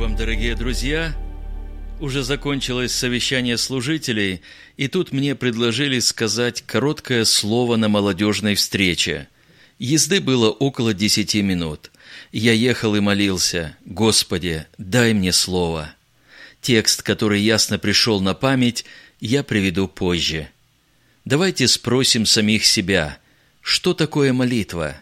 вам, дорогие друзья! Уже закончилось совещание служителей, и тут мне предложили сказать короткое слово на молодежной встрече. Езды было около десяти минут. Я ехал и молился, «Господи, дай мне слово». Текст, который ясно пришел на память, я приведу позже. Давайте спросим самих себя, что такое молитва?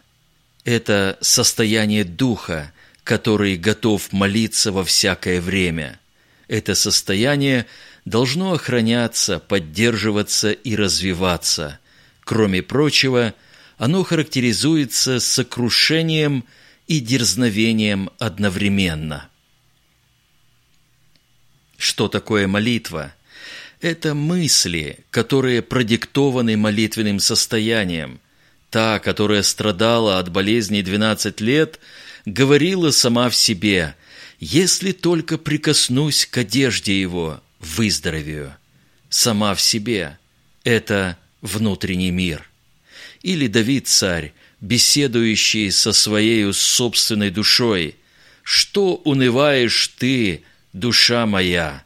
Это состояние духа, который готов молиться во всякое время. Это состояние должно охраняться, поддерживаться и развиваться. Кроме прочего, оно характеризуется сокрушением и дерзновением одновременно. Что такое молитва? Это мысли, которые продиктованы молитвенным состоянием. Та, которая страдала от болезни 12 лет – говорила сама в себе, «Если только прикоснусь к одежде его, выздоровею». Сама в себе – это внутренний мир. Или Давид-царь, беседующий со своей собственной душой, «Что унываешь ты, душа моя?»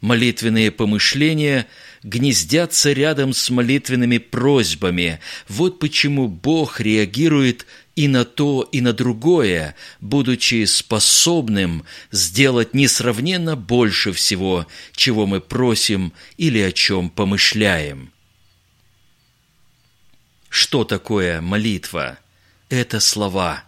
Молитвенные помышления гнездятся рядом с молитвенными просьбами. Вот почему Бог реагирует и на то, и на другое, будучи способным сделать несравненно больше всего, чего мы просим или о чем помышляем. Что такое молитва? Это слова.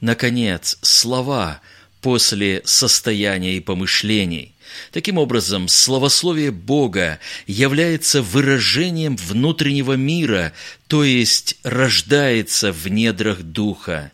Наконец, слова после состояния и помышлений. Таким образом, словословие Бога является выражением внутреннего мира, то есть рождается в недрах Духа.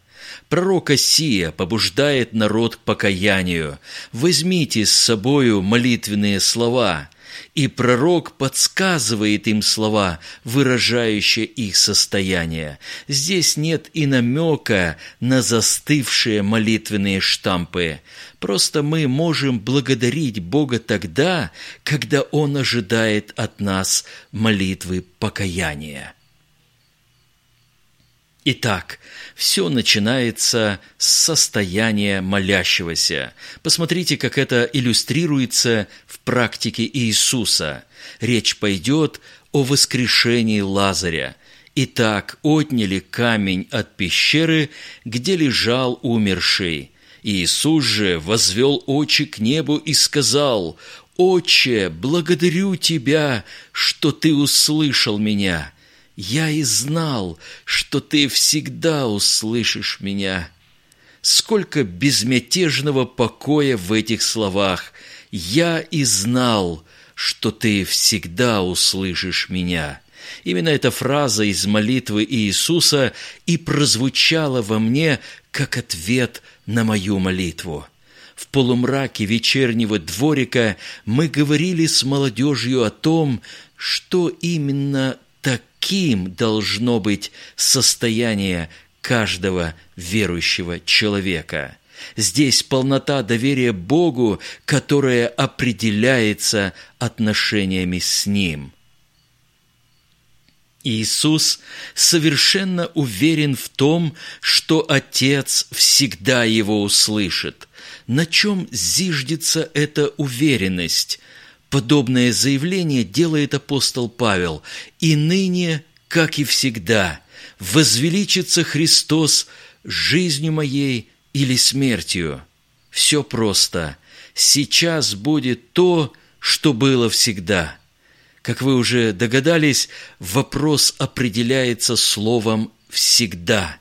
Пророк Осия побуждает народ к покаянию. «Возьмите с собою молитвенные слова», и пророк подсказывает им слова, выражающие их состояние. Здесь нет и намека на застывшие молитвенные штампы. Просто мы можем благодарить Бога тогда, когда Он ожидает от нас молитвы покаяния. Итак, все начинается с состояния молящегося. Посмотрите, как это иллюстрируется в практике Иисуса. Речь пойдет о воскрешении Лазаря. Итак, отняли камень от пещеры, где лежал умерший. Иисус же возвел очи к небу и сказал, «Отче, благодарю Тебя, что Ты услышал меня. Я и знал, что Ты всегда услышишь меня». Сколько безмятежного покоя в этих словах. «Я и знал, что Ты всегда услышишь меня». Именно эта фраза из молитвы Иисуса и прозвучала во мне как ответ на мою молитву. В полумраке вечернего дворика мы говорили с молодежью о том, что именно таким должно быть состояние каждого верующего человека. Здесь полнота доверия Богу, которая определяется отношениями с Ним – Иисус совершенно уверен в том, что Отец всегда его услышит. На чем зиждется эта уверенность? Подобное заявление делает апостол Павел. «И ныне, как и всегда, возвеличится Христос жизнью моей или смертью». Все просто. Сейчас будет то, что было всегда – как вы уже догадались, вопрос определяется словом «всегда».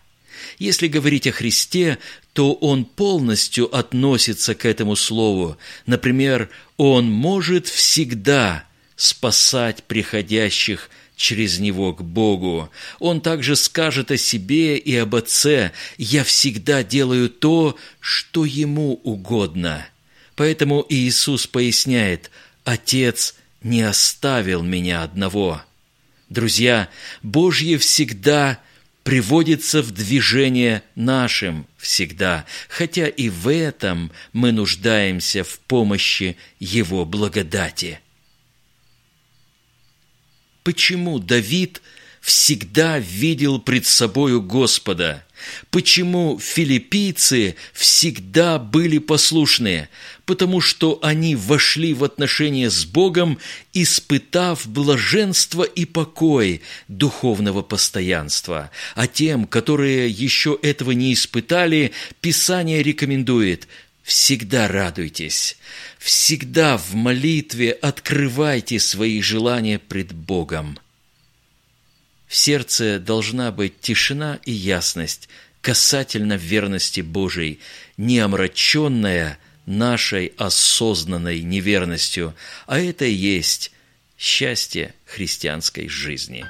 Если говорить о Христе, то Он полностью относится к этому слову. Например, Он может всегда спасать приходящих через Него к Богу. Он также скажет о себе и об Отце «Я всегда делаю то, что Ему угодно». Поэтому Иисус поясняет «Отец – не оставил меня одного. Друзья, Божье всегда приводится в движение нашим всегда, хотя и в этом мы нуждаемся в помощи Его благодати. Почему Давид всегда видел пред собою Господа? Почему филиппийцы всегда были послушны? Потому что они вошли в отношения с Богом, испытав блаженство и покой духовного постоянства. А тем, которые еще этого не испытали, Писание рекомендует Всегда радуйтесь, всегда в молитве открывайте свои желания пред Богом. В сердце должна быть тишина и ясность касательно верности Божией, не омраченная нашей осознанной неверностью, а это и есть счастье христианской жизни.